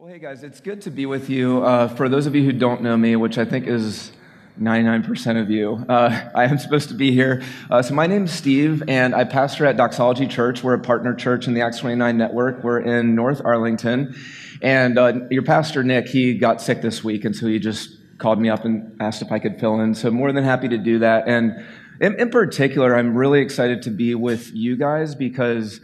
Well, hey guys, it's good to be with you. Uh, for those of you who don't know me, which I think is 99% of you, uh, I am supposed to be here. Uh, so my name's Steve, and I pastor at Doxology Church. We're a partner church in the Acts 29 network. We're in North Arlington, and uh, your pastor Nick, he got sick this week, and so he just called me up and asked if I could fill in. So more than happy to do that. And in, in particular, I'm really excited to be with you guys because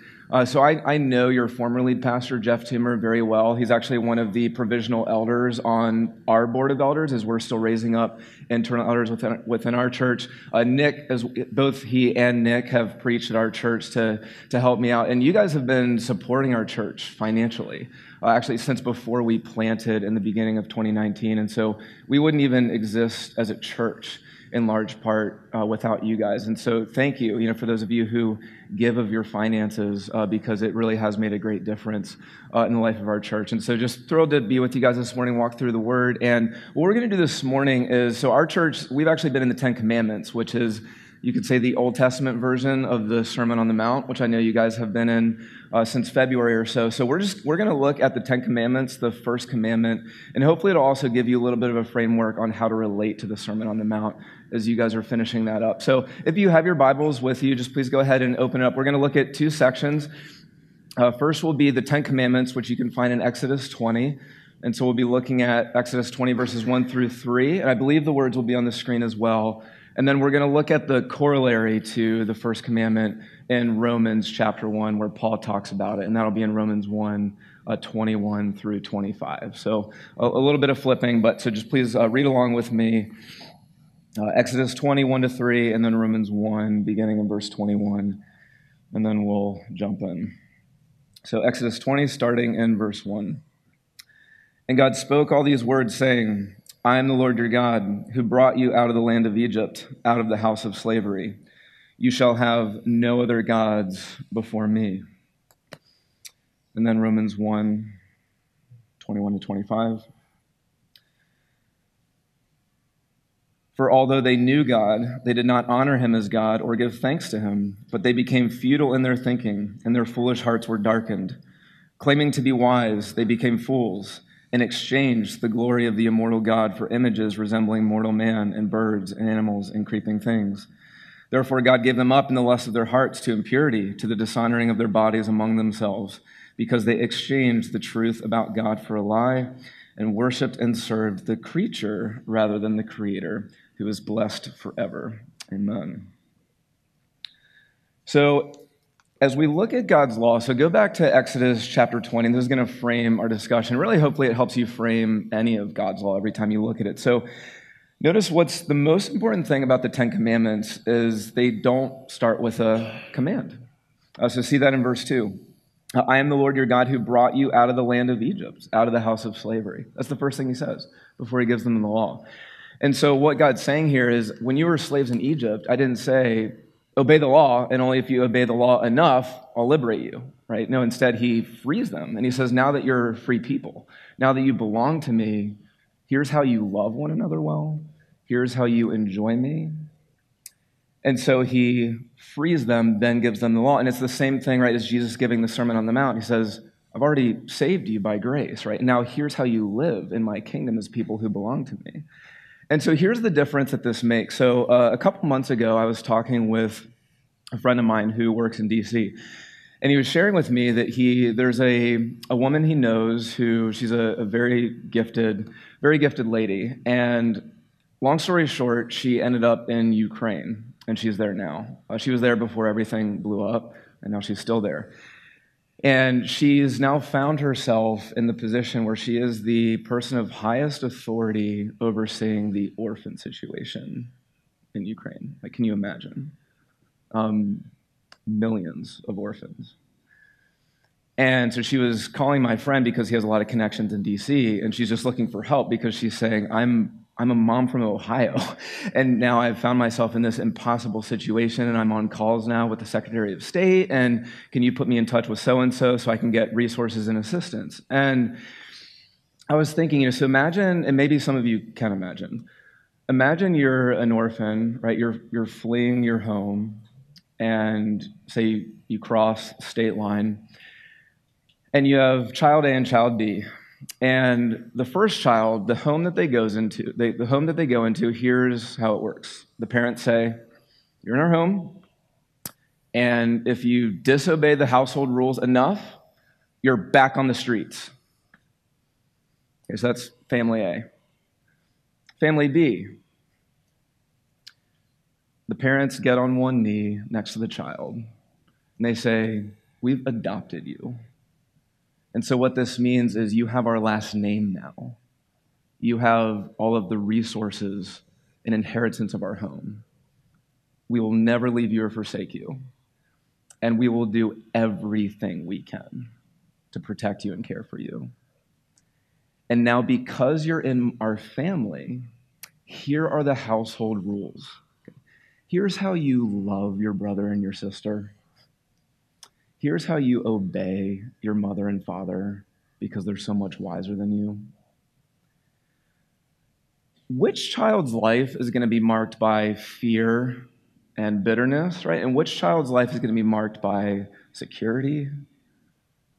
so I, I, know your former lead pastor, Jeff Toomer, very well. He's actually one of the provisional elders on our board of elders as we're still raising up internal elders within, within our church. Uh, Nick, as both he and Nick have preached at our church to, to help me out. And you guys have been supporting our church financially, uh, actually since before we planted in the beginning of 2019. And so we wouldn't even exist as a church in large part uh, without you guys. And so thank you, you know, for those of you who give of your finances uh, because it really has made a great difference uh, in the life of our church. And so just thrilled to be with you guys this morning, walk through the word. And what we're going to do this morning is, so our church, we've actually been in the Ten Commandments, which is you could say the Old Testament version of the Sermon on the Mount, which I know you guys have been in uh, since February or so. So we're just we're going to look at the Ten Commandments, the first commandment, and hopefully it'll also give you a little bit of a framework on how to relate to the Sermon on the Mount as you guys are finishing that up. So if you have your Bibles with you, just please go ahead and open it up. We're going to look at two sections. Uh, first will be the Ten Commandments, which you can find in Exodus 20. And so we'll be looking at Exodus 20, verses 1 through 3. And I believe the words will be on the screen as well. And then we're going to look at the corollary to the first commandment in Romans chapter 1, where Paul talks about it. And that'll be in Romans 1, uh, 21 through 25. So a, a, little bit of flipping, but so just please uh, read along with me. Uh, Exodus 21 to 3, and then Romans 1, beginning in verse 21. And then we'll jump in. So Exodus 20, starting in verse 1. And God spoke all these words, saying, I am the Lord your God, who brought you out of the land of Egypt, out of the house of slavery. You shall have no other gods before me. And then Romans 1 21 to 25. For although they knew God, they did not honor him as God or give thanks to him, but they became futile in their thinking, and their foolish hearts were darkened. Claiming to be wise, they became fools and exchanged the glory of the immortal God for images resembling mortal man and birds and animals and creeping things. Therefore, God gave them up in the lust of their hearts to impurity, to the dishonoring of their bodies among themselves, because they exchanged the truth about God for a lie and worshiped and served the creature rather than the Creator, who is blessed forever. Amen. So, as we look at God's law, so go back to Exodus chapter 20. This is going to frame our discussion. Really, hopefully, it helps you frame any of God's law every time you look at it. So, notice what's the most important thing about the Ten Commandments is they don't start with a command. Uh, so, see that in verse 2. Uh, I am the Lord your God who brought you out of the land of Egypt, out of the house of slavery. That's the first thing he says before he gives them the law. And so, what God's saying here is when you were slaves in Egypt, I didn't say, obey the law, and only if you obey the law enough, I'll liberate you, right? No, instead, he frees them. And he says, now that you're free people, now that you belong to me, here's how you love one another well, here's how you enjoy me. And so he frees them, then gives them the law. And it's the same thing, right, as Jesus giving the Sermon on the Mount. He says, I've already saved you by grace, right? Now here's how you live in my kingdom as people who belong to me. And so here's the difference that this makes. So uh, a couple months ago, I was talking with a friend of mine who works in DC. And he was sharing with me that he there's a, a woman he knows who she's a, a very gifted, very gifted lady. And long story short, she ended up in Ukraine, and she's there now. Uh, she was there before everything blew up, and now she's still there. And she's now found herself in the position where she is the person of highest authority overseeing the orphan situation in Ukraine. Like, can you imagine? Um, millions of orphans. And so she was calling my friend because he has a lot of connections in DC, and she's just looking for help because she's saying, I'm I'm a mom from Ohio, and now I've found myself in this impossible situation, and I'm on calls now with the Secretary of State, and can you put me in touch with so and so so I can get resources and assistance? And I was thinking, you know, so imagine, and maybe some of you can imagine, imagine you're an orphan, right? You're you're fleeing your home, and say you cross state line, and you have child A and child B And the first child, the home that they goes into, they, the home that they go into, here's how it works. The parents say, "You're in our home, and if you disobey the household rules enough, you're back on the streets." Okay, so that's family A. Family B. The parents get on one knee next to the child, and they say, We've adopted you. And so, what this means is you have our last name now. You have all of the resources and inheritance of our home. We will never leave you or forsake you. And we will do everything we can to protect you and care for you. And now, because you're in our family, here are the household rules. Here's how you love your brother and your sister. Here's how you obey your mother and father because they're so much wiser than you. Which child's life is going to be marked by fear and bitterness, right? And which child's life is going to be marked by security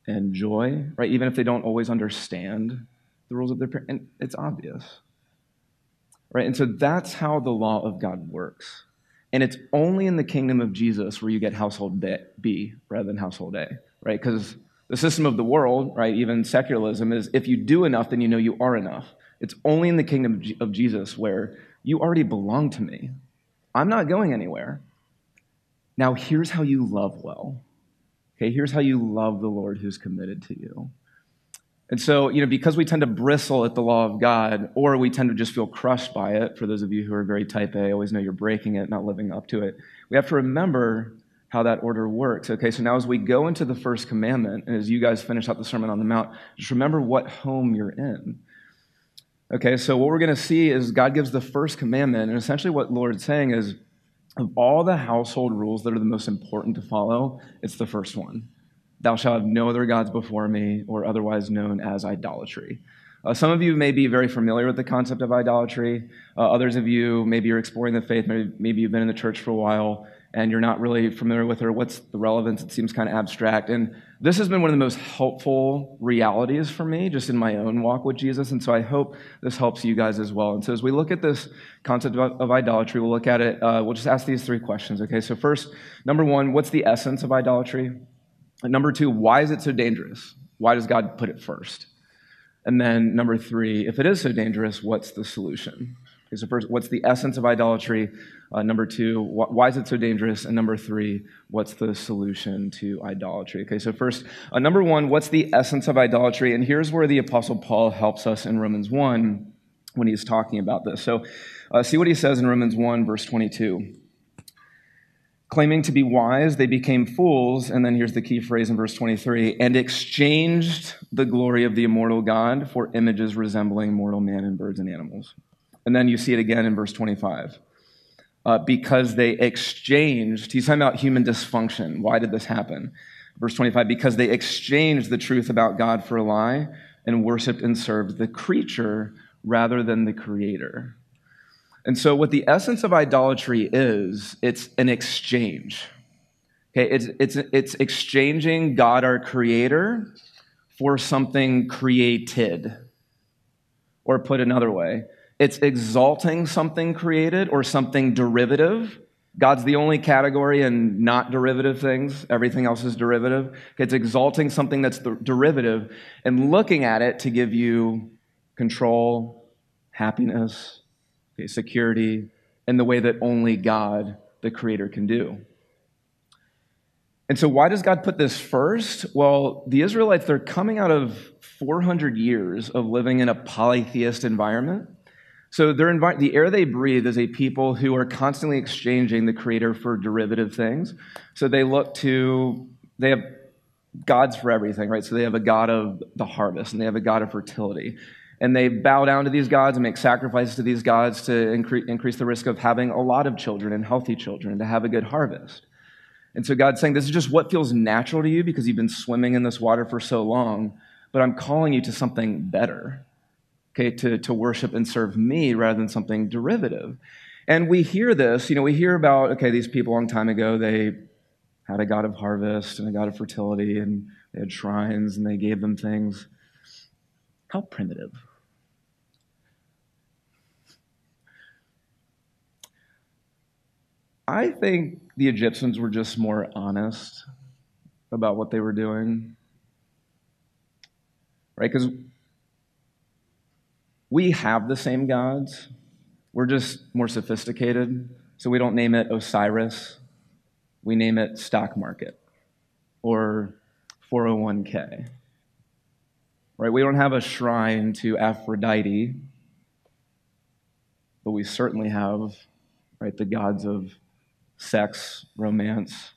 and joy, right? Even if they don't always understand the rules of their parents. And it's obvious, right? And so that's how the law of God works. And it's only in the kingdom of Jesus where you get household B rather than household A, right? Because the system of the world, right, even secularism, is if you do enough, then you know you are enough. It's only in the kingdom of Jesus where you already belong to me. I'm not going anywhere. Now, here's how you love well. Okay, here's how you love the Lord who's committed to you. And so, you know, because we tend to bristle at the law of God, or we tend to just feel crushed by it, for those of you who are very type A, always know you're breaking it, not living up to it, we have to remember how that order works. Okay, so now as we go into the first commandment, and as you guys finish out the Sermon on the Mount, just remember what home you're in. Okay, so what we're going to see is God gives the first commandment, and essentially what Lord's saying is of all the household rules that are the most important to follow, it's the first one. Thou shalt have no other gods before me, or otherwise known as idolatry. Uh, some of you may be very familiar with the concept of idolatry. Uh, others of you, maybe you're exploring the faith, maybe, maybe you've been in the church for a while and you're not really familiar with her. What's the relevance? It seems kind of abstract. And this has been one of the most helpful realities for me, just in my own walk with Jesus. And so I hope this helps you guys as well. And so as we look at this concept of, of idolatry, we'll look at it, uh, we'll just ask these three questions, okay? So, first, number one, what's the essence of idolatry? And number two, why is it so dangerous? Why does God put it first? And then number three, if it is so dangerous, what's the solution? Okay, so first, what's the essence of idolatry? Uh, number two, wh- why is it so dangerous? And number three, what's the solution to idolatry? Okay, so first, uh, number one, what's the essence of idolatry? And here's where the Apostle Paul helps us in Romans 1 when he's talking about this. So uh, see what he says in Romans 1, verse 22. Claiming to be wise, they became fools. And then here's the key phrase in verse 23 and exchanged the glory of the immortal God for images resembling mortal man and birds and animals. And then you see it again in verse 25. Uh, because they exchanged, he's talking about human dysfunction. Why did this happen? Verse 25, because they exchanged the truth about God for a lie and worshiped and served the creature rather than the creator. And so, what the essence of idolatry is, it's an exchange. Okay, it's, it's, it's exchanging God, our creator, for something created. Or put another way, it's exalting something created or something derivative. God's the only category and not derivative things. Everything else is derivative. It's exalting something that's derivative and looking at it to give you control, happiness, okay, security, in the way that only God, the Creator, can do. And so, why does God put this first? Well, the Israelites, they're coming out of 400 years of living in a polytheist environment. So, envi- the air they breathe is a people who are constantly exchanging the Creator for derivative things. So, they look to, they have gods for everything, right? So, they have a God of the harvest and they have a God of fertility and they bow down to these gods and make sacrifices to these gods to incre- increase the risk of having a lot of children and healthy children and to have a good harvest. And so God's saying, This is just what feels natural to you because you've been swimming in this water for so long, but I'm calling you to something better, okay, to, to worship and serve me rather than something derivative. And we hear this, you know, we hear about, okay, these people a long time ago, they had a God of harvest and a God of fertility, and they had shrines and they gave them things. How primitive. I think the Egyptians were just more honest about what they were doing. Right? Because we have the same gods, we're just more sophisticated. So we don't name it Osiris, we name it stock market or 401k. Right? We don't have a shrine to Aphrodite, but we certainly have right the gods of sex, romance,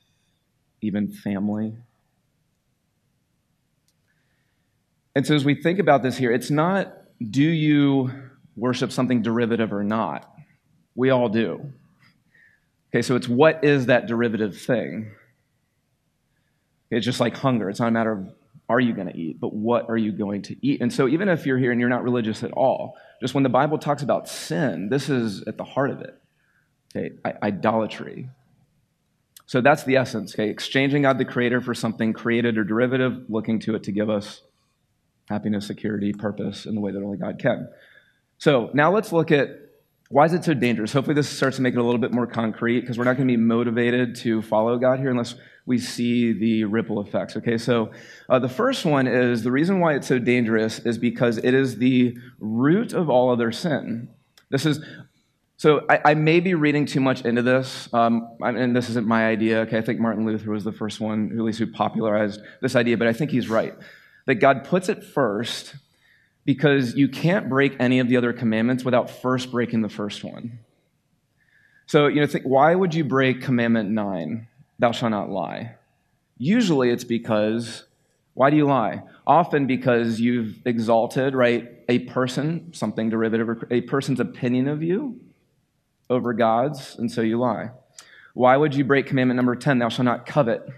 even family. And so as we think about this here, it's not do you worship something derivative or not? We all do. Okay, so it's what is that derivative thing? It's just like hunger. It's not a matter of are you going to eat, but what are you going to eat? And so even if you're here and you're not religious at all, just when the Bible talks about sin, this is at the heart of it. Okay, idolatry. So that's the essence, okay? Exchanging God the Creator for something created or derivative, looking to it to give us happiness, security, purpose in the way that only God can. So now let's look at why is it so dangerous? Hopefully, this starts to make it a little bit more concrete because we're not going to be motivated to follow God here unless we see the ripple effects. Okay, so uh, the first one is the reason why it's so dangerous is because it is the root of all other sin. This is so I, I may be reading too much into this, um, and this isn't my idea. Okay, I think Martin Luther was the first one, at least who popularized this idea, but I think he's right that God puts it first because you can't break any of the other commandments without first breaking the first one. So, you know, think, why would you break commandment nine, thou shalt not lie? Usually it's because, why do you lie? Often because you've exalted, right, a person, something derivative, a person's opinion of you over God's, and so you lie. Why would you break commandment number 10, thou shalt not covet?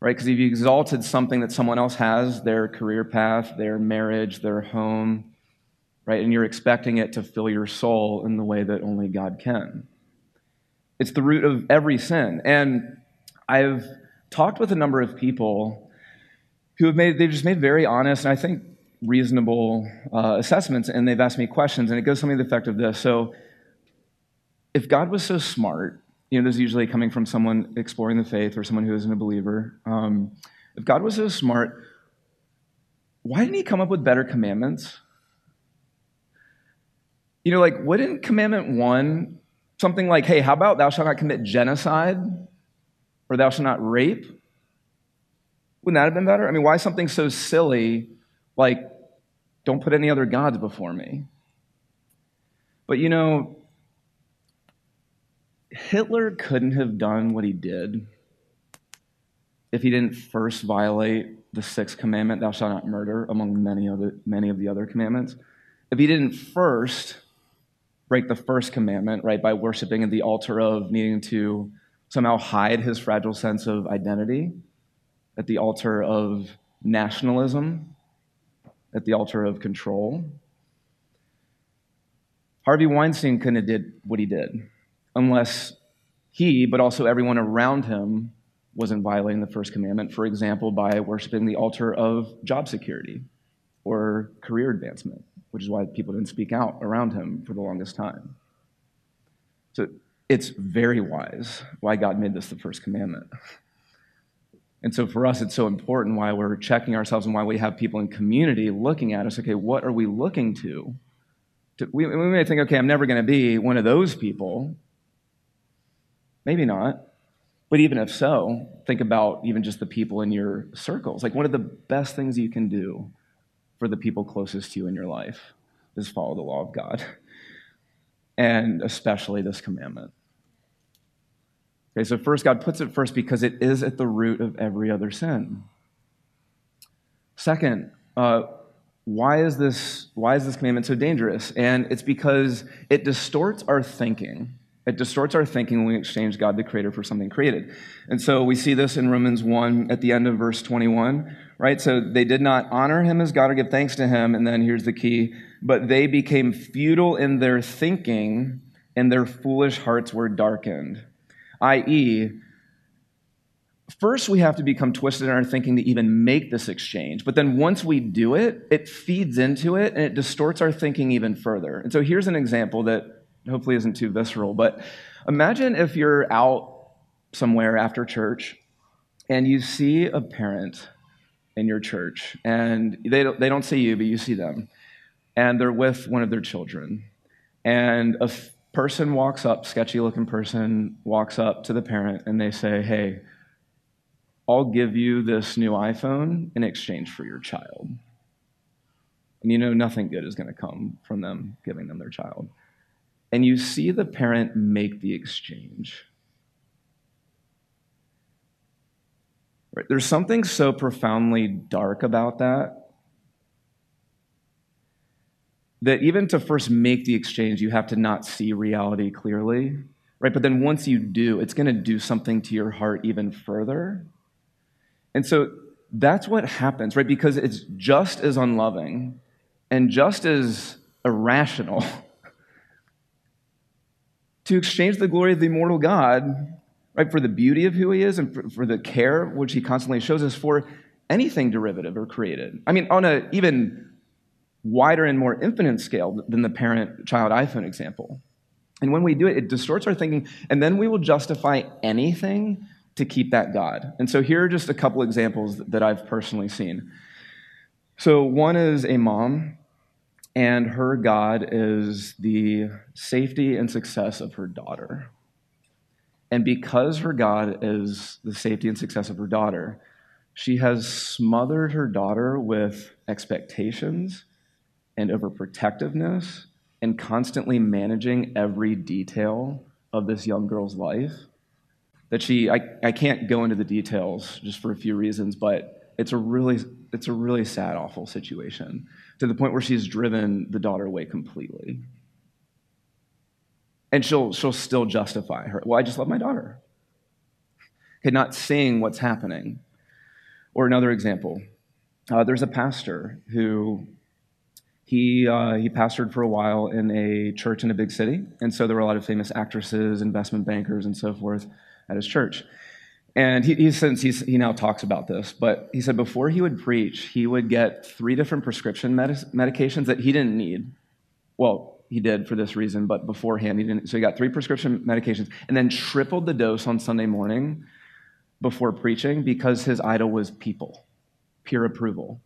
right? Because if you exalted something that someone else has, their career path, their marriage, their home, right? And you're expecting it to fill your soul in the way that only God can. It's the root of every sin. And I've talked with a number of people who have made, they've just made very honest and I think reasonable uh, assessments, and they've asked me questions, and it goes something to the effect of this. So, if God was so smart, you know, this is usually coming from someone exploring the faith or someone who isn't a believer. Um, if God was so smart, why didn't he come up with better commandments? You know, like, wouldn't commandment one, something like, hey, how about thou shalt not commit genocide or thou shalt not rape? Wouldn't that have been better? I mean, why something so silly like, don't put any other gods before me? But you know, Hitler couldn't have done what he did if he didn't first violate the sixth commandment, thou shalt not murder, among many of, the, many of the other commandments. If he didn't first break the first commandment, right, by worshiping at the altar of needing to somehow hide his fragile sense of identity, at the altar of nationalism, at the altar of control. Harvey Weinstein couldn't have did what he did unless he, but also everyone around him, wasn't violating the first commandment, for example, by worshiping the altar of job security or career advancement, which is why people didn't speak out around him for the longest time. So it's very wise why God made this the first commandment. And so for us, it's so important why we're checking ourselves and why we have people in community looking at us. Okay, what are we looking to? to we, we may think, okay, I'm never going to be one of those people. Maybe not. But even if so, think about even just the people in your circles. Like, one of the best things you can do for the people closest to you in your life is follow the law of God, and especially this commandment. Okay, so first, God puts it first because it is at the root of every other sin. Second, uh, why is this why is this commandment so dangerous? And it's because it distorts our thinking. It distorts our thinking when we exchange God the Creator for something created. And so we see this in Romans 1 at the end of verse 21, right? So they did not honor him as God or give thanks to him. And then here's the key but they became futile in their thinking, and their foolish hearts were darkened. I.e., first we have to become twisted in our thinking to even make this exchange. But then once we do it, it feeds into it and it distorts our thinking even further. And so here's an example that hopefully isn't too visceral, but imagine if you're out somewhere after church and you see a parent in your church and they don't, they don't see you, but you see them. And they're with one of their children. And a f- person walks up, sketchy looking person walks up to the parent and they say, Hey, I'll give you this new iPhone in exchange for your child. And you know nothing good is going to come from them giving them their child. And you see the parent make the exchange. Right? There's something so profoundly dark about that that even to first make the exchange, you have to not see reality clearly, right? But then once you do, it's going to do something to your heart even further. And so that's what happens, right? Because it's just as unloving and just as irrational to exchange the glory of the immortal God, right, for the beauty of who he is and for, for the care which he constantly shows us for anything derivative or created. I mean, on an even wider and more infinite scale than the parent child iPhone example. And when we do it, it distorts our thinking, and then we will justify anything to keep that God. And so here are just a couple examples that I've personally seen. So one is a mom, and her God is the safety and success of her daughter. And because her God is the safety and success of her daughter, she has smothered her daughter with expectations and overprotectiveness and constantly managing every detail of this young girl's life that she I, I can't go into the details just for a few reasons but it's a really it's a really sad awful situation to the point where she's driven the daughter away completely. And she'll she'll still justify her well i just love my daughter. Okay not seeing what's happening. Or another example uh, there's a pastor who he, uh, he pastored for a while in a church in a big city, and so there were a lot of famous actresses, investment bankers, and so forth at his church. And he, he since he now talks about this, but he said before he would preach, he would get three different prescription medications that he didn't need. Well, he did for this reason, but beforehand he didn't. So he got three prescription medications and then tripled the dose on Sunday morning before preaching because his idol was people, peer approval,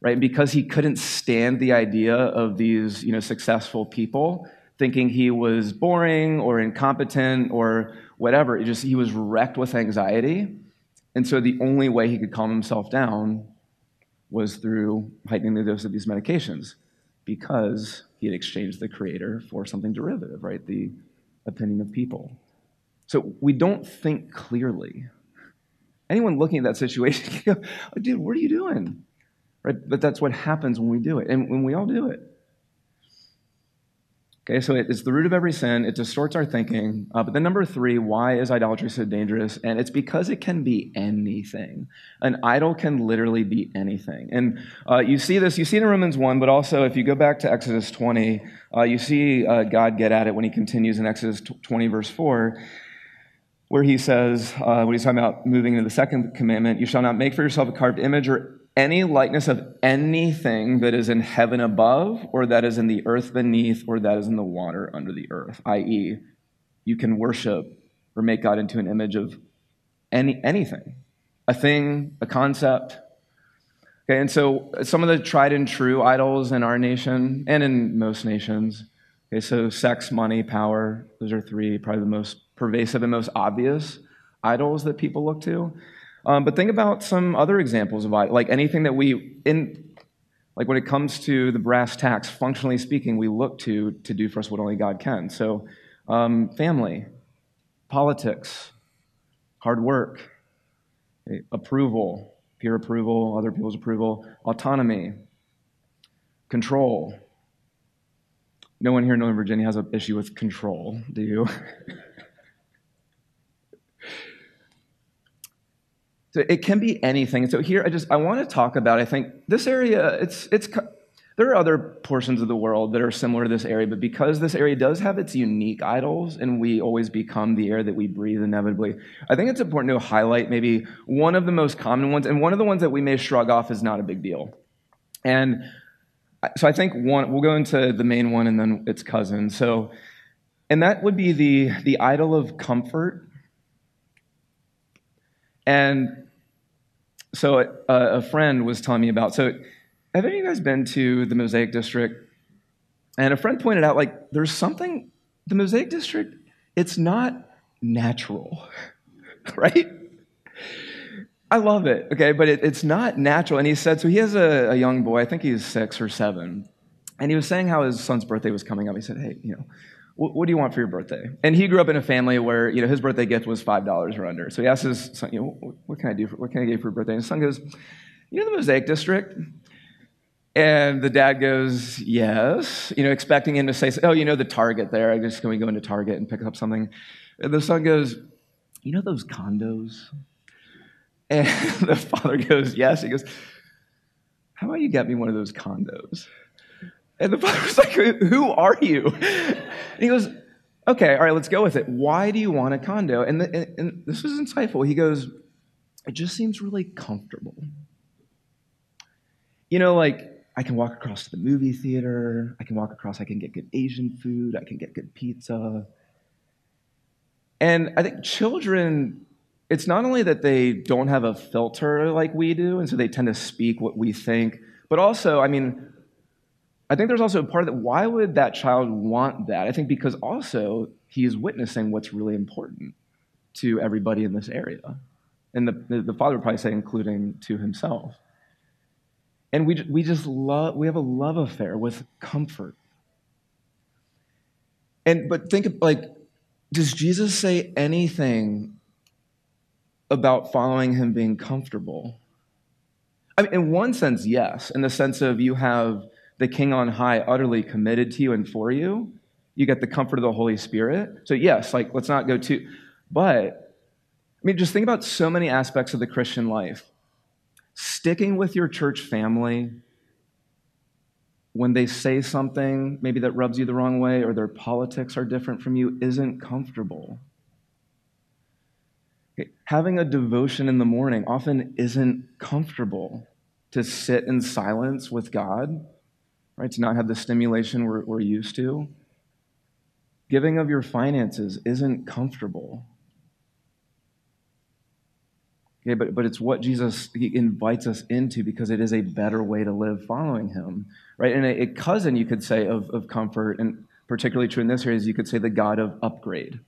right? And because he couldn't stand the idea of these, you know, successful people, thinking he was boring or incompetent or whatever. It just he was wrecked with anxiety. And so the only way he could calm himself down was through heightening the dose of these medications because he had exchanged the creator for something derivative, right? The opinion of people. So we don't think clearly. Anyone looking at that situation can go, oh, dude, what are you doing? Right? But that's what happens when we do it, and when we all do it. Okay, so it's the root of every sin. It distorts our thinking. Uh, but then, number three, why is idolatry so dangerous? And it's because it can be anything. An idol can literally be anything. And uh, you see this, you see it in Romans 1, but also if you go back to Exodus 20, uh, you see uh, God get at it when he continues in Exodus 20, verse 4, where he says, uh, when he's talking about moving into the second commandment, you shall not make for yourself a carved image or any likeness of anything that is in heaven above, or that is in the earth beneath, or that is in the water under the earth, i.e., you can worship or make God into an image of any, anything, a thing, a concept. Okay, and so some of the tried and true idols in our nation and in most nations. Okay, so sex, money, power, those are three, probably the most pervasive and most obvious idols that people look to. Um, but think about some other examples of like anything that we in like when it comes to the brass tacks, functionally speaking, we look to to do for us what only God can. So, um, family, politics, hard work, okay, approval, peer approval, other people's approval, autonomy, control. No one here in Northern Virginia has an issue with control, do you? So it can be anything. So here, I just I want to talk about. I think this area. It's it's There are other portions of the world that are similar to this area, but because this area does have its unique idols and we always become the air that we breathe inevitably, I think it's important to highlight maybe one of the most common ones, and one of the ones that we may shrug off is not a big deal. And so I think one, we'll go into the main one and then its cousin. So, and that would be the, the idol of comfort. And so a, a friend was telling me about, so have any of you guys been to the Mosaic District? And a friend pointed out, like, there's something, the Mosaic District, it's not natural, right? I love it, okay, but it, it's not natural. And he said, so he has a, a, young boy, I think he's six or seven, and he was saying how his son's birthday was coming up. He said, hey, you know, what, do you want for your birthday? And he grew up in a family where, you know, his birthday gift was $5 or under. So he asked his son, you know, what, can I do, for, what can I get for your birthday? And his son goes, you know the Mosaic District? And the dad goes, Yes, you know, expecting him to say, Oh, you know, the Target there. I guess can we go into Target and pick up something? And the son goes, You know those condos? And the father goes, Yes. He goes, How about you get me one of those condos? And the father was like, Who are you? And he goes, Okay, all right, let's go with it. Why do you want a condo? And, the, and, and this was insightful. He goes, It just seems really comfortable. You know, like I can walk across to the movie theater. I can walk across, I can get good Asian food. I can get good pizza. And I think children, it's not only that they don't have a filter like we do, and so they tend to speak what we think, but also, I mean, I think there's also a part of that. Why would that child want that? I think because also he is witnessing what's really important to everybody in this area. And the, the father would probably say, including to himself. And we, we just love, we have a love affair with comfort. And, but think like, does Jesus say anything about following him being comfortable? I mean, in one sense, yes, in the sense of you have the king on high utterly committed to you and for you. You get the comfort of the Holy Spirit. So, yes, like, let's not go too, but I mean, just think about so many aspects of the Christian life sticking with your church family when they say something maybe that rubs you the wrong way or their politics are different from you isn't comfortable. Having a devotion in the morning often isn't comfortable to sit in silence with God, right? To not have the stimulation we're, we're used to. Giving of your finances isn't comfortable. Okay, but, but it's what Jesus he invites us into because it is a better way to live following him, right? And a, a cousin, you could say, of, of comfort, and particularly true in this area, is you could say the God of upgrade,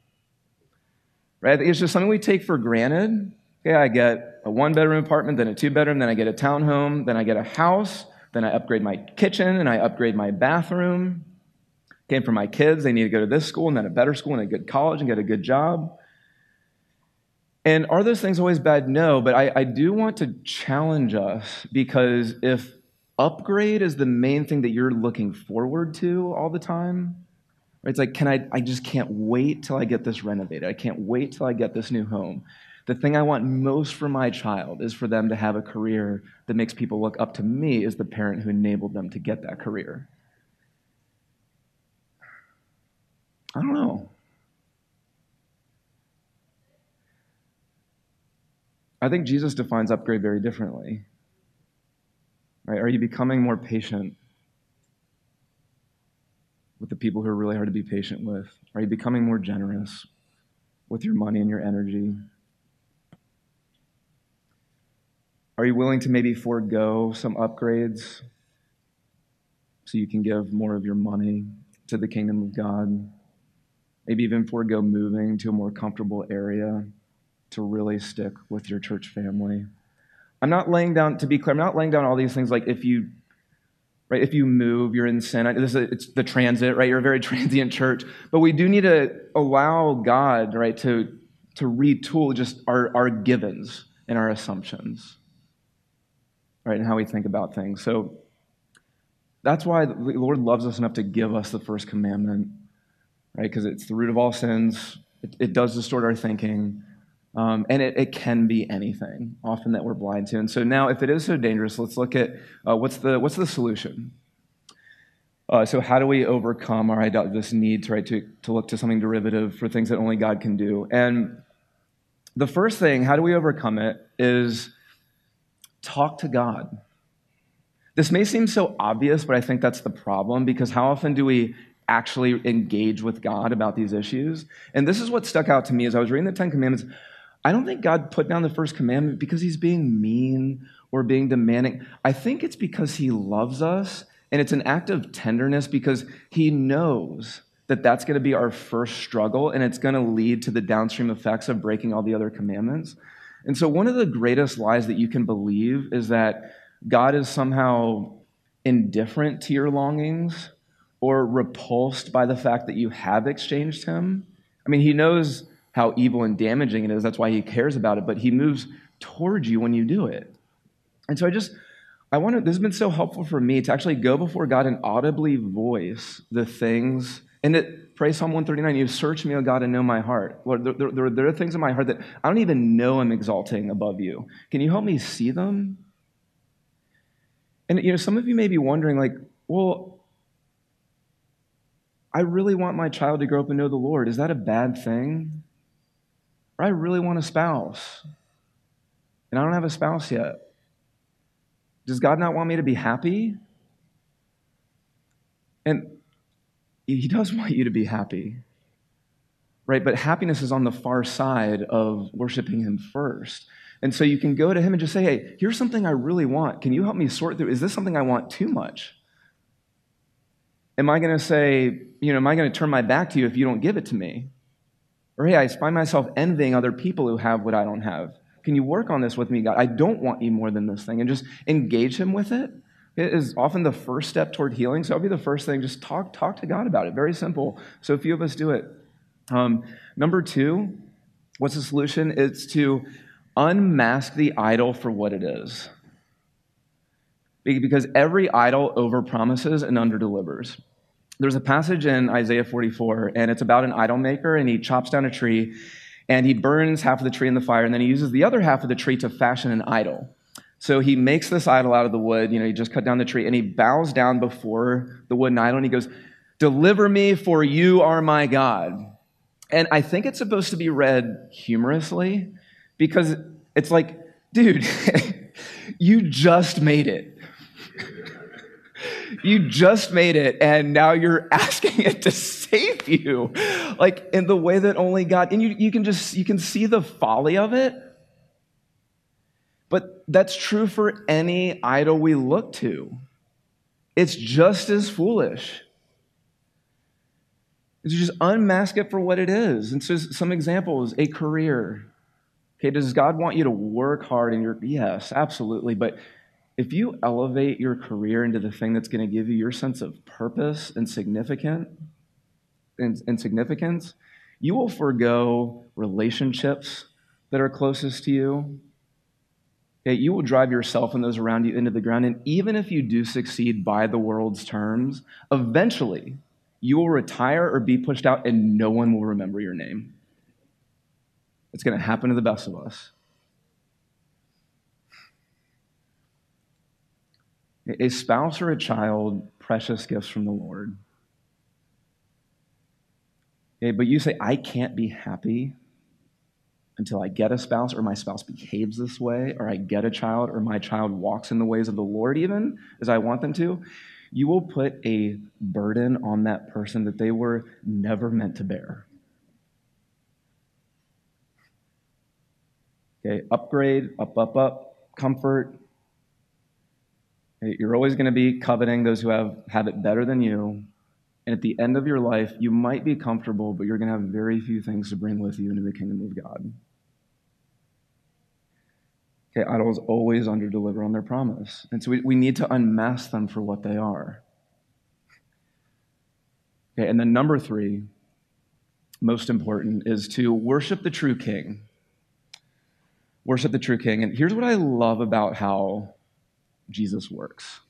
right? It's just something we take for granted. Okay, I get a one bedroom apartment, then a two bedroom, then I get a townhome, then I get a house, then I upgrade my kitchen, and I upgrade my bathroom. Came for my kids, they need to go to this school, and then a better school, and a good college, and get a good job. And are those things always bad? No, but I, I do want to challenge us because if upgrade is the main thing that you're looking forward to all the time, right? it's like, can I, I just can't wait till I get this renovated. I can't wait till I get this new home. The thing I want most for my child is for them to have a career that makes people look up to me as the parent who enabled them to get that career. I don't know. I think Jesus defines upgrade very differently. Right? Are you becoming more patient with the people who are really hard to be patient with? Are you becoming more generous with your money and your energy? Are you willing to maybe forego some upgrades so you can give more of your money to the kingdom of God? Maybe even forego moving to a more comfortable area to really stick with your church family. I'm not laying down, to be clear, I'm not laying down all these things like if you, right, if you move, you're in sin. This is, it's the transit, right? You're a very transient church. But we do need to allow God, right, to, to retool just our, our givens and our assumptions, right, and how we think about things. So that's why the Lord loves us enough to give us the first commandment, right? Because it's the root of all sins. It, it does distort our thinking. Um, and it, it, can be anything, often that we're blind to. And so now, if it is so dangerous, let's look at uh, what's, the, what's the solution? Uh, so, how do we overcome our this need to, right, to, to look to something derivative for things that only God can do? And the first thing, how do we overcome it, is talk to God. This may seem so obvious, but I think that's the problem because how often do we actually engage with God about these issues? And this is what stuck out to me as I was reading the Ten Commandments. I don't think God put down the first commandment because he's being mean or being demanding. I think it's because he loves us and it's an act of tenderness because he knows that that's going to be our first struggle and it's going to lead to the downstream effects of breaking all the other commandments. And so, one of the greatest lies that you can believe is that God is somehow indifferent to your longings or repulsed by the fact that you have exchanged him. I mean, he knows how evil and damaging it is. That's why he cares about it, but he moves towards you when you do it. And so I just, I want to, this has been so helpful for me to actually go before God and audibly voice the things, and it, pray Psalm 139, you search me, O God, and know my heart. Lord, there, there, there are things in my heart that I don't even know I'm exalting above you. Can you help me see them? And you know, some of you may be wondering, like, well, I really want my child to grow up and know the Lord. Is that a bad thing? Or I really want a spouse. And I don't have a spouse yet. Does God not want me to be happy? And He does want you to be happy. Right? But happiness is on the far side of worshiping Him first. And so you can go to him and just say, hey, here's something I really want. Can you help me sort through? Is this something I want too much? Am I going to say, you know, am I going to turn my back to you if you don't give it to me? Or hey, I find myself envying other people who have what I don't have. Can you work on this with me, God? I don't want you more than this thing. And just engage him with it. It is often the first step toward healing. So that'll be the first thing. Just talk, talk to God about it. Very simple. So few of us do it. Um, number two, what's the solution? It's to unmask the idol for what it is. Because every idol overpromises and underdelivers. There's a passage in Isaiah 44, and it's about an idol maker, and he chops down a tree, and he burns half of the tree in the fire, and then he uses the other half of the tree to fashion an idol. So he makes this idol out of the wood. You know, he just cut down the tree, and he bows down before the wooden idol, and he goes, Deliver me, for you are my God. And I think it's supposed to be read humorously because it's like, dude, you just made it. you just made it, and now you're asking it to save you. Like in the way that only God, and you, you can just you can see the folly of it. But that's true for any idol we look to. It's just as foolish. It's just unmask it for what it is. And so some examples, a career, Okay, does God want you to work hard in your yes, absolutely, but if you elevate your career into the thing that's going to give you your sense of purpose and significant and, and significance, you will forego relationships that are closest to you. Okay, you will drive yourself and those around you into the ground. And even if you do succeed by the world's terms, eventually you will retire or be pushed out and no one will remember your name. It's going to happen to the best of us. A spouse or a child, precious gifts from the Lord. Okay, but you say, I can't be happy until I get a spouse or my spouse behaves this way, or I get a child or my child walks in the ways of the Lord, even as I want them to. You will put a burden on that person that they were never meant to bear. Okay, upgrade, up, up, up, comfort. You're always going to be coveting those who have, have it better than you. And at the end of your life, you might be comfortable, but you're going to have very few things to bring with you into the kingdom of God. Okay, idols always underdeliver on their promise. And so we, we need to unmask them for what they are. Okay, and then number three, most important, is to worship the true king worship the true king. And here's what I love about how Jesus works,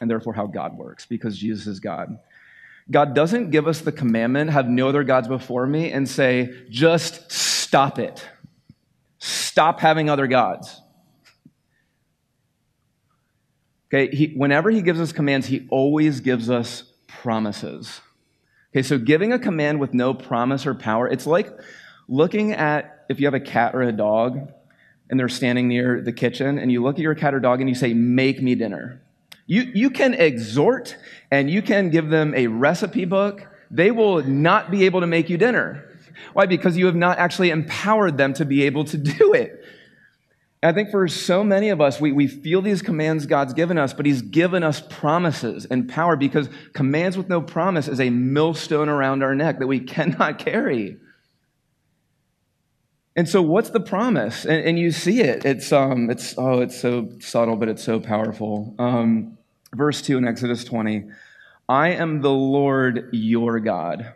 and therefore how God works, because Jesus is God. God doesn't give us the commandment, have no other gods before me, and say, just stop it. Stop having other gods. Okay, he, whenever he gives us commands, he always gives us promises. Okay, so giving a command with no promise or power, it's like looking at if you have a cat or a dog and they're standing near the kitchen and you look at your cat or dog and you say, Make me dinner. You, you can exhort and you can give them a recipe book. They will not be able to make you dinner. Why? Because you have not actually empowered them to be able to do it. I think for so many of us, we, we feel these commands God's given us, but He's given us promises and power because commands with no promise is a millstone around our neck that we cannot carry. And so, what's the promise? And, and you see it. It's, um, it's, oh, it's so subtle, but it's so powerful. Um, verse 2 in Exodus 20 I am the Lord your God.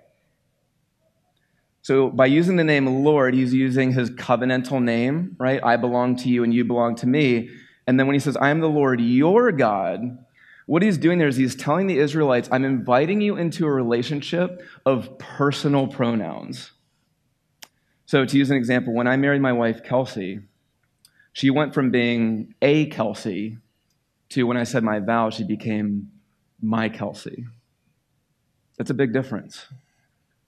So by using the name Lord, he's using his covenantal name, right? I belong to you and you belong to me. And then when he says, I am the Lord your God, what he's doing there is he's telling the Israelites, I'm inviting you into a relationship of personal pronouns. So to use an example, when I married my wife, Kelsey, she went from being a Kelsey to when I said my vow, she became my Kelsey. That's a big difference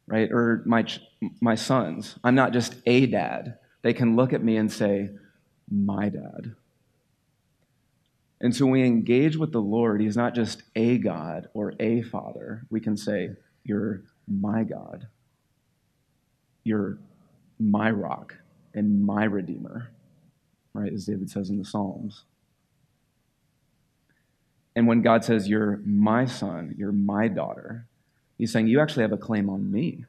right? Or my, my sons. I'm not just a dad. They can look at me and say, my dad. And so when we engage with the Lord, He's not just a God or a father. We can say, You're my God. You're my rock and my redeemer, right? As David says in the Psalms. And when God says, You're my son, you're my daughter, He's saying, You actually have a claim on me.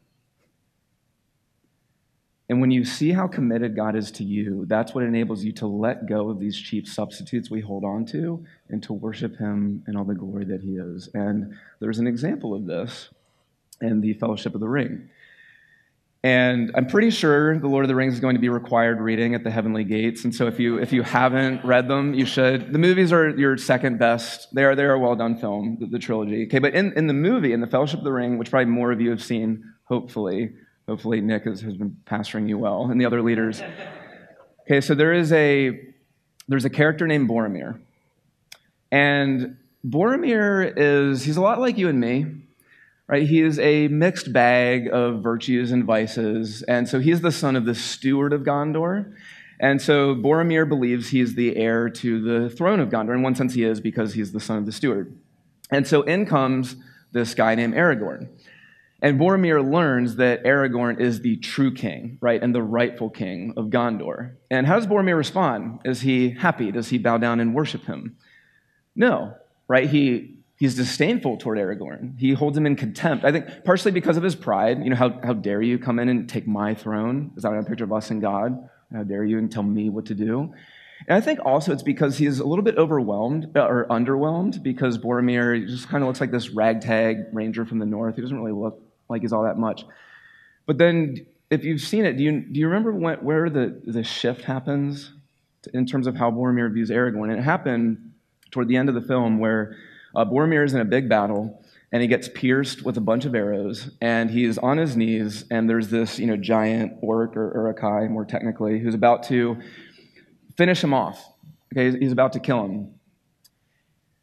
And when you see how committed God is to you, that's what enables you to let go of these cheap substitutes we hold on to and to worship Him in all the glory that He is. And there's an example of this in the Fellowship of the Ring. And I'm pretty sure The Lord of the Rings is going to be required reading at the Heavenly Gates. And so if you, if you haven't read them, you should. The movies are your second best. They are, they are a well done film, the, the trilogy. Okay, but in, in the movie, in The Fellowship of the Ring, which probably more of you have seen, hopefully, hopefully Nick has, has been pastoring you well, and the other leaders. Okay, so there is a, there's a character named Boromir. And Boromir is, he's a lot like you and me right? He is a mixed bag of virtues and vices. And so he's the son of the steward of Gondor. And so Boromir believes he's the heir to the throne of Gondor. In one sense, he is because he's the son of the steward. And so in comes this guy named Aragorn. And Boromir learns that Aragorn is the true king, right, and the rightful king of Gondor. And how does Boromir respond? Is he happy? Does he bow down and worship him? No, right? He He's disdainful toward Aragorn. He holds him in contempt. I think partially because of his pride. You know, how, how dare you come in and take my throne? Is that a picture of us and God? How dare you and tell me what to do? And I think also it's because he's a little bit overwhelmed uh, or underwhelmed because Boromir just kind of looks like this ragtag ranger from the north. He doesn't really look like he's all that much. But then, if you've seen it, do you, do you remember when, where the, the shift happens in terms of how Boromir views Aragorn? And it happened toward the end of the film where uh, Boromir is in a big battle, and he gets pierced with a bunch of arrows, and he's on his knees, and there's this, you know, giant orc or Uruk-hai, more technically, who's about to finish him off. Okay, he's about to kill him.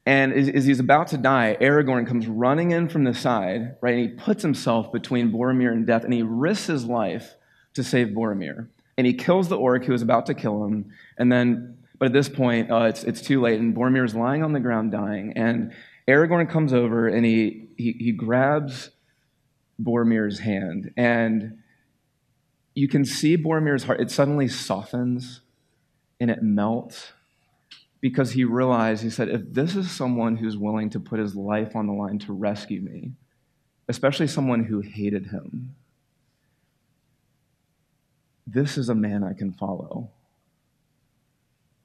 And as he's about to die, Aragorn comes running in from the side, right, and he puts himself between Boromir and death, and he risks his life to save Boromir. And he kills the orc who is about to kill him, and then but at this point, uh, it's, it's too late, and Boromir is lying on the ground dying. And Aragorn comes over and he, he, he grabs Boromir's hand. And you can see Boromir's heart, it suddenly softens and it melts because he realized, he said, if this is someone who's willing to put his life on the line to rescue me, especially someone who hated him, this is a man I can follow.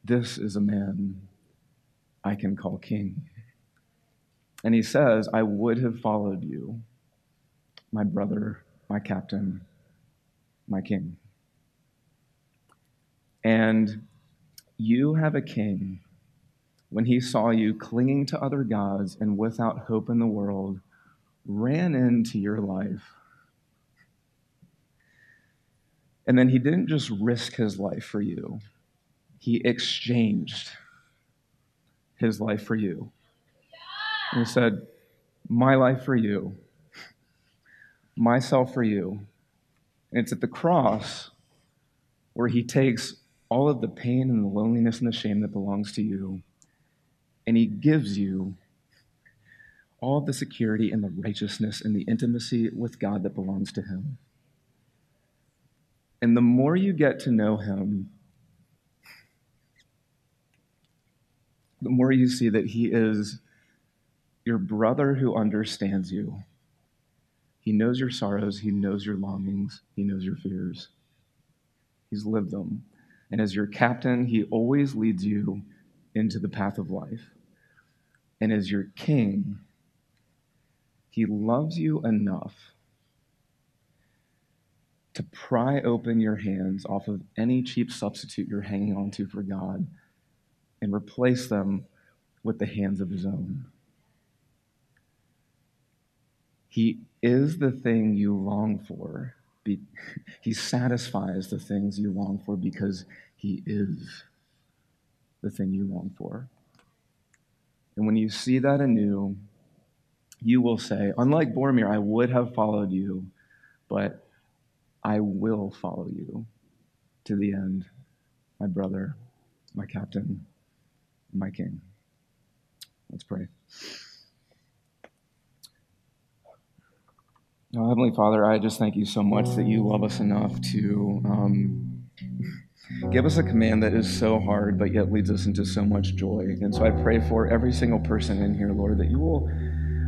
This is a man I can call king. And he says, I would have followed you, my brother, my captain, my king. And you have a king when he saw you clinging to other gods and without hope in the world, ran into your life. And then he didn't just risk his life for you, he exchanged his life for you. And he said, my life for you, myself for you. And it's at the cross where he takes all of the pain and the loneliness and the shame that belongs to you, and he gives you all the security and the righteousness and the intimacy with God that belongs to him. And the more you get to know him, the more you see that he is your brother who understands you. He knows your sorrows, he knows your longings, he knows your fears. He's lived them. And as your captain, he always leads you into the path of life. And as your king, he loves you enough to pry open your hands off of any cheap substitute you're hanging on to for God and replace them with the hands of his own. He is the thing you long for. He satisfies the things you long for because he is the thing you long for. And when you see that anew, you will say, unlike Boromir, I would have followed you, but I will follow you to the end, my brother, my captain, my king. Let's pray. Oh, Heavenly Father, I just thank you so much that you love us enough to um, give us a command that is so hard, but yet leads us into so much joy. And so I pray for every single person in here, Lord, that you will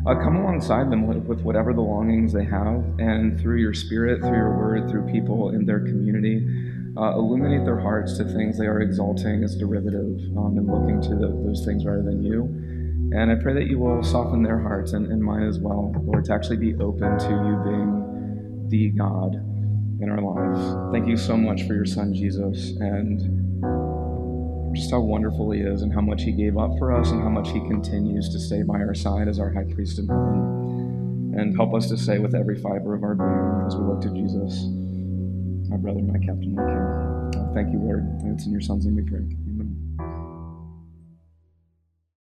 uh, come alongside them with whatever the longings they have, and through your Spirit, through your word, through people in their community, uh, illuminate their hearts to things they are exalting as derivative um, and looking to the, those things rather than you. And I pray that you will soften their hearts and, and mine as well, Lord, to actually be open to you being the God in our lives. Thank you so much for your son, Jesus, and just how wonderful he is, and how much he gave up for us, and how much he continues to stay by our side as our high priest in heaven. And help us to say with every fiber of our being as we look to Jesus, my brother, my captain, my king. thank you, Lord. And it's in your son's name we pray.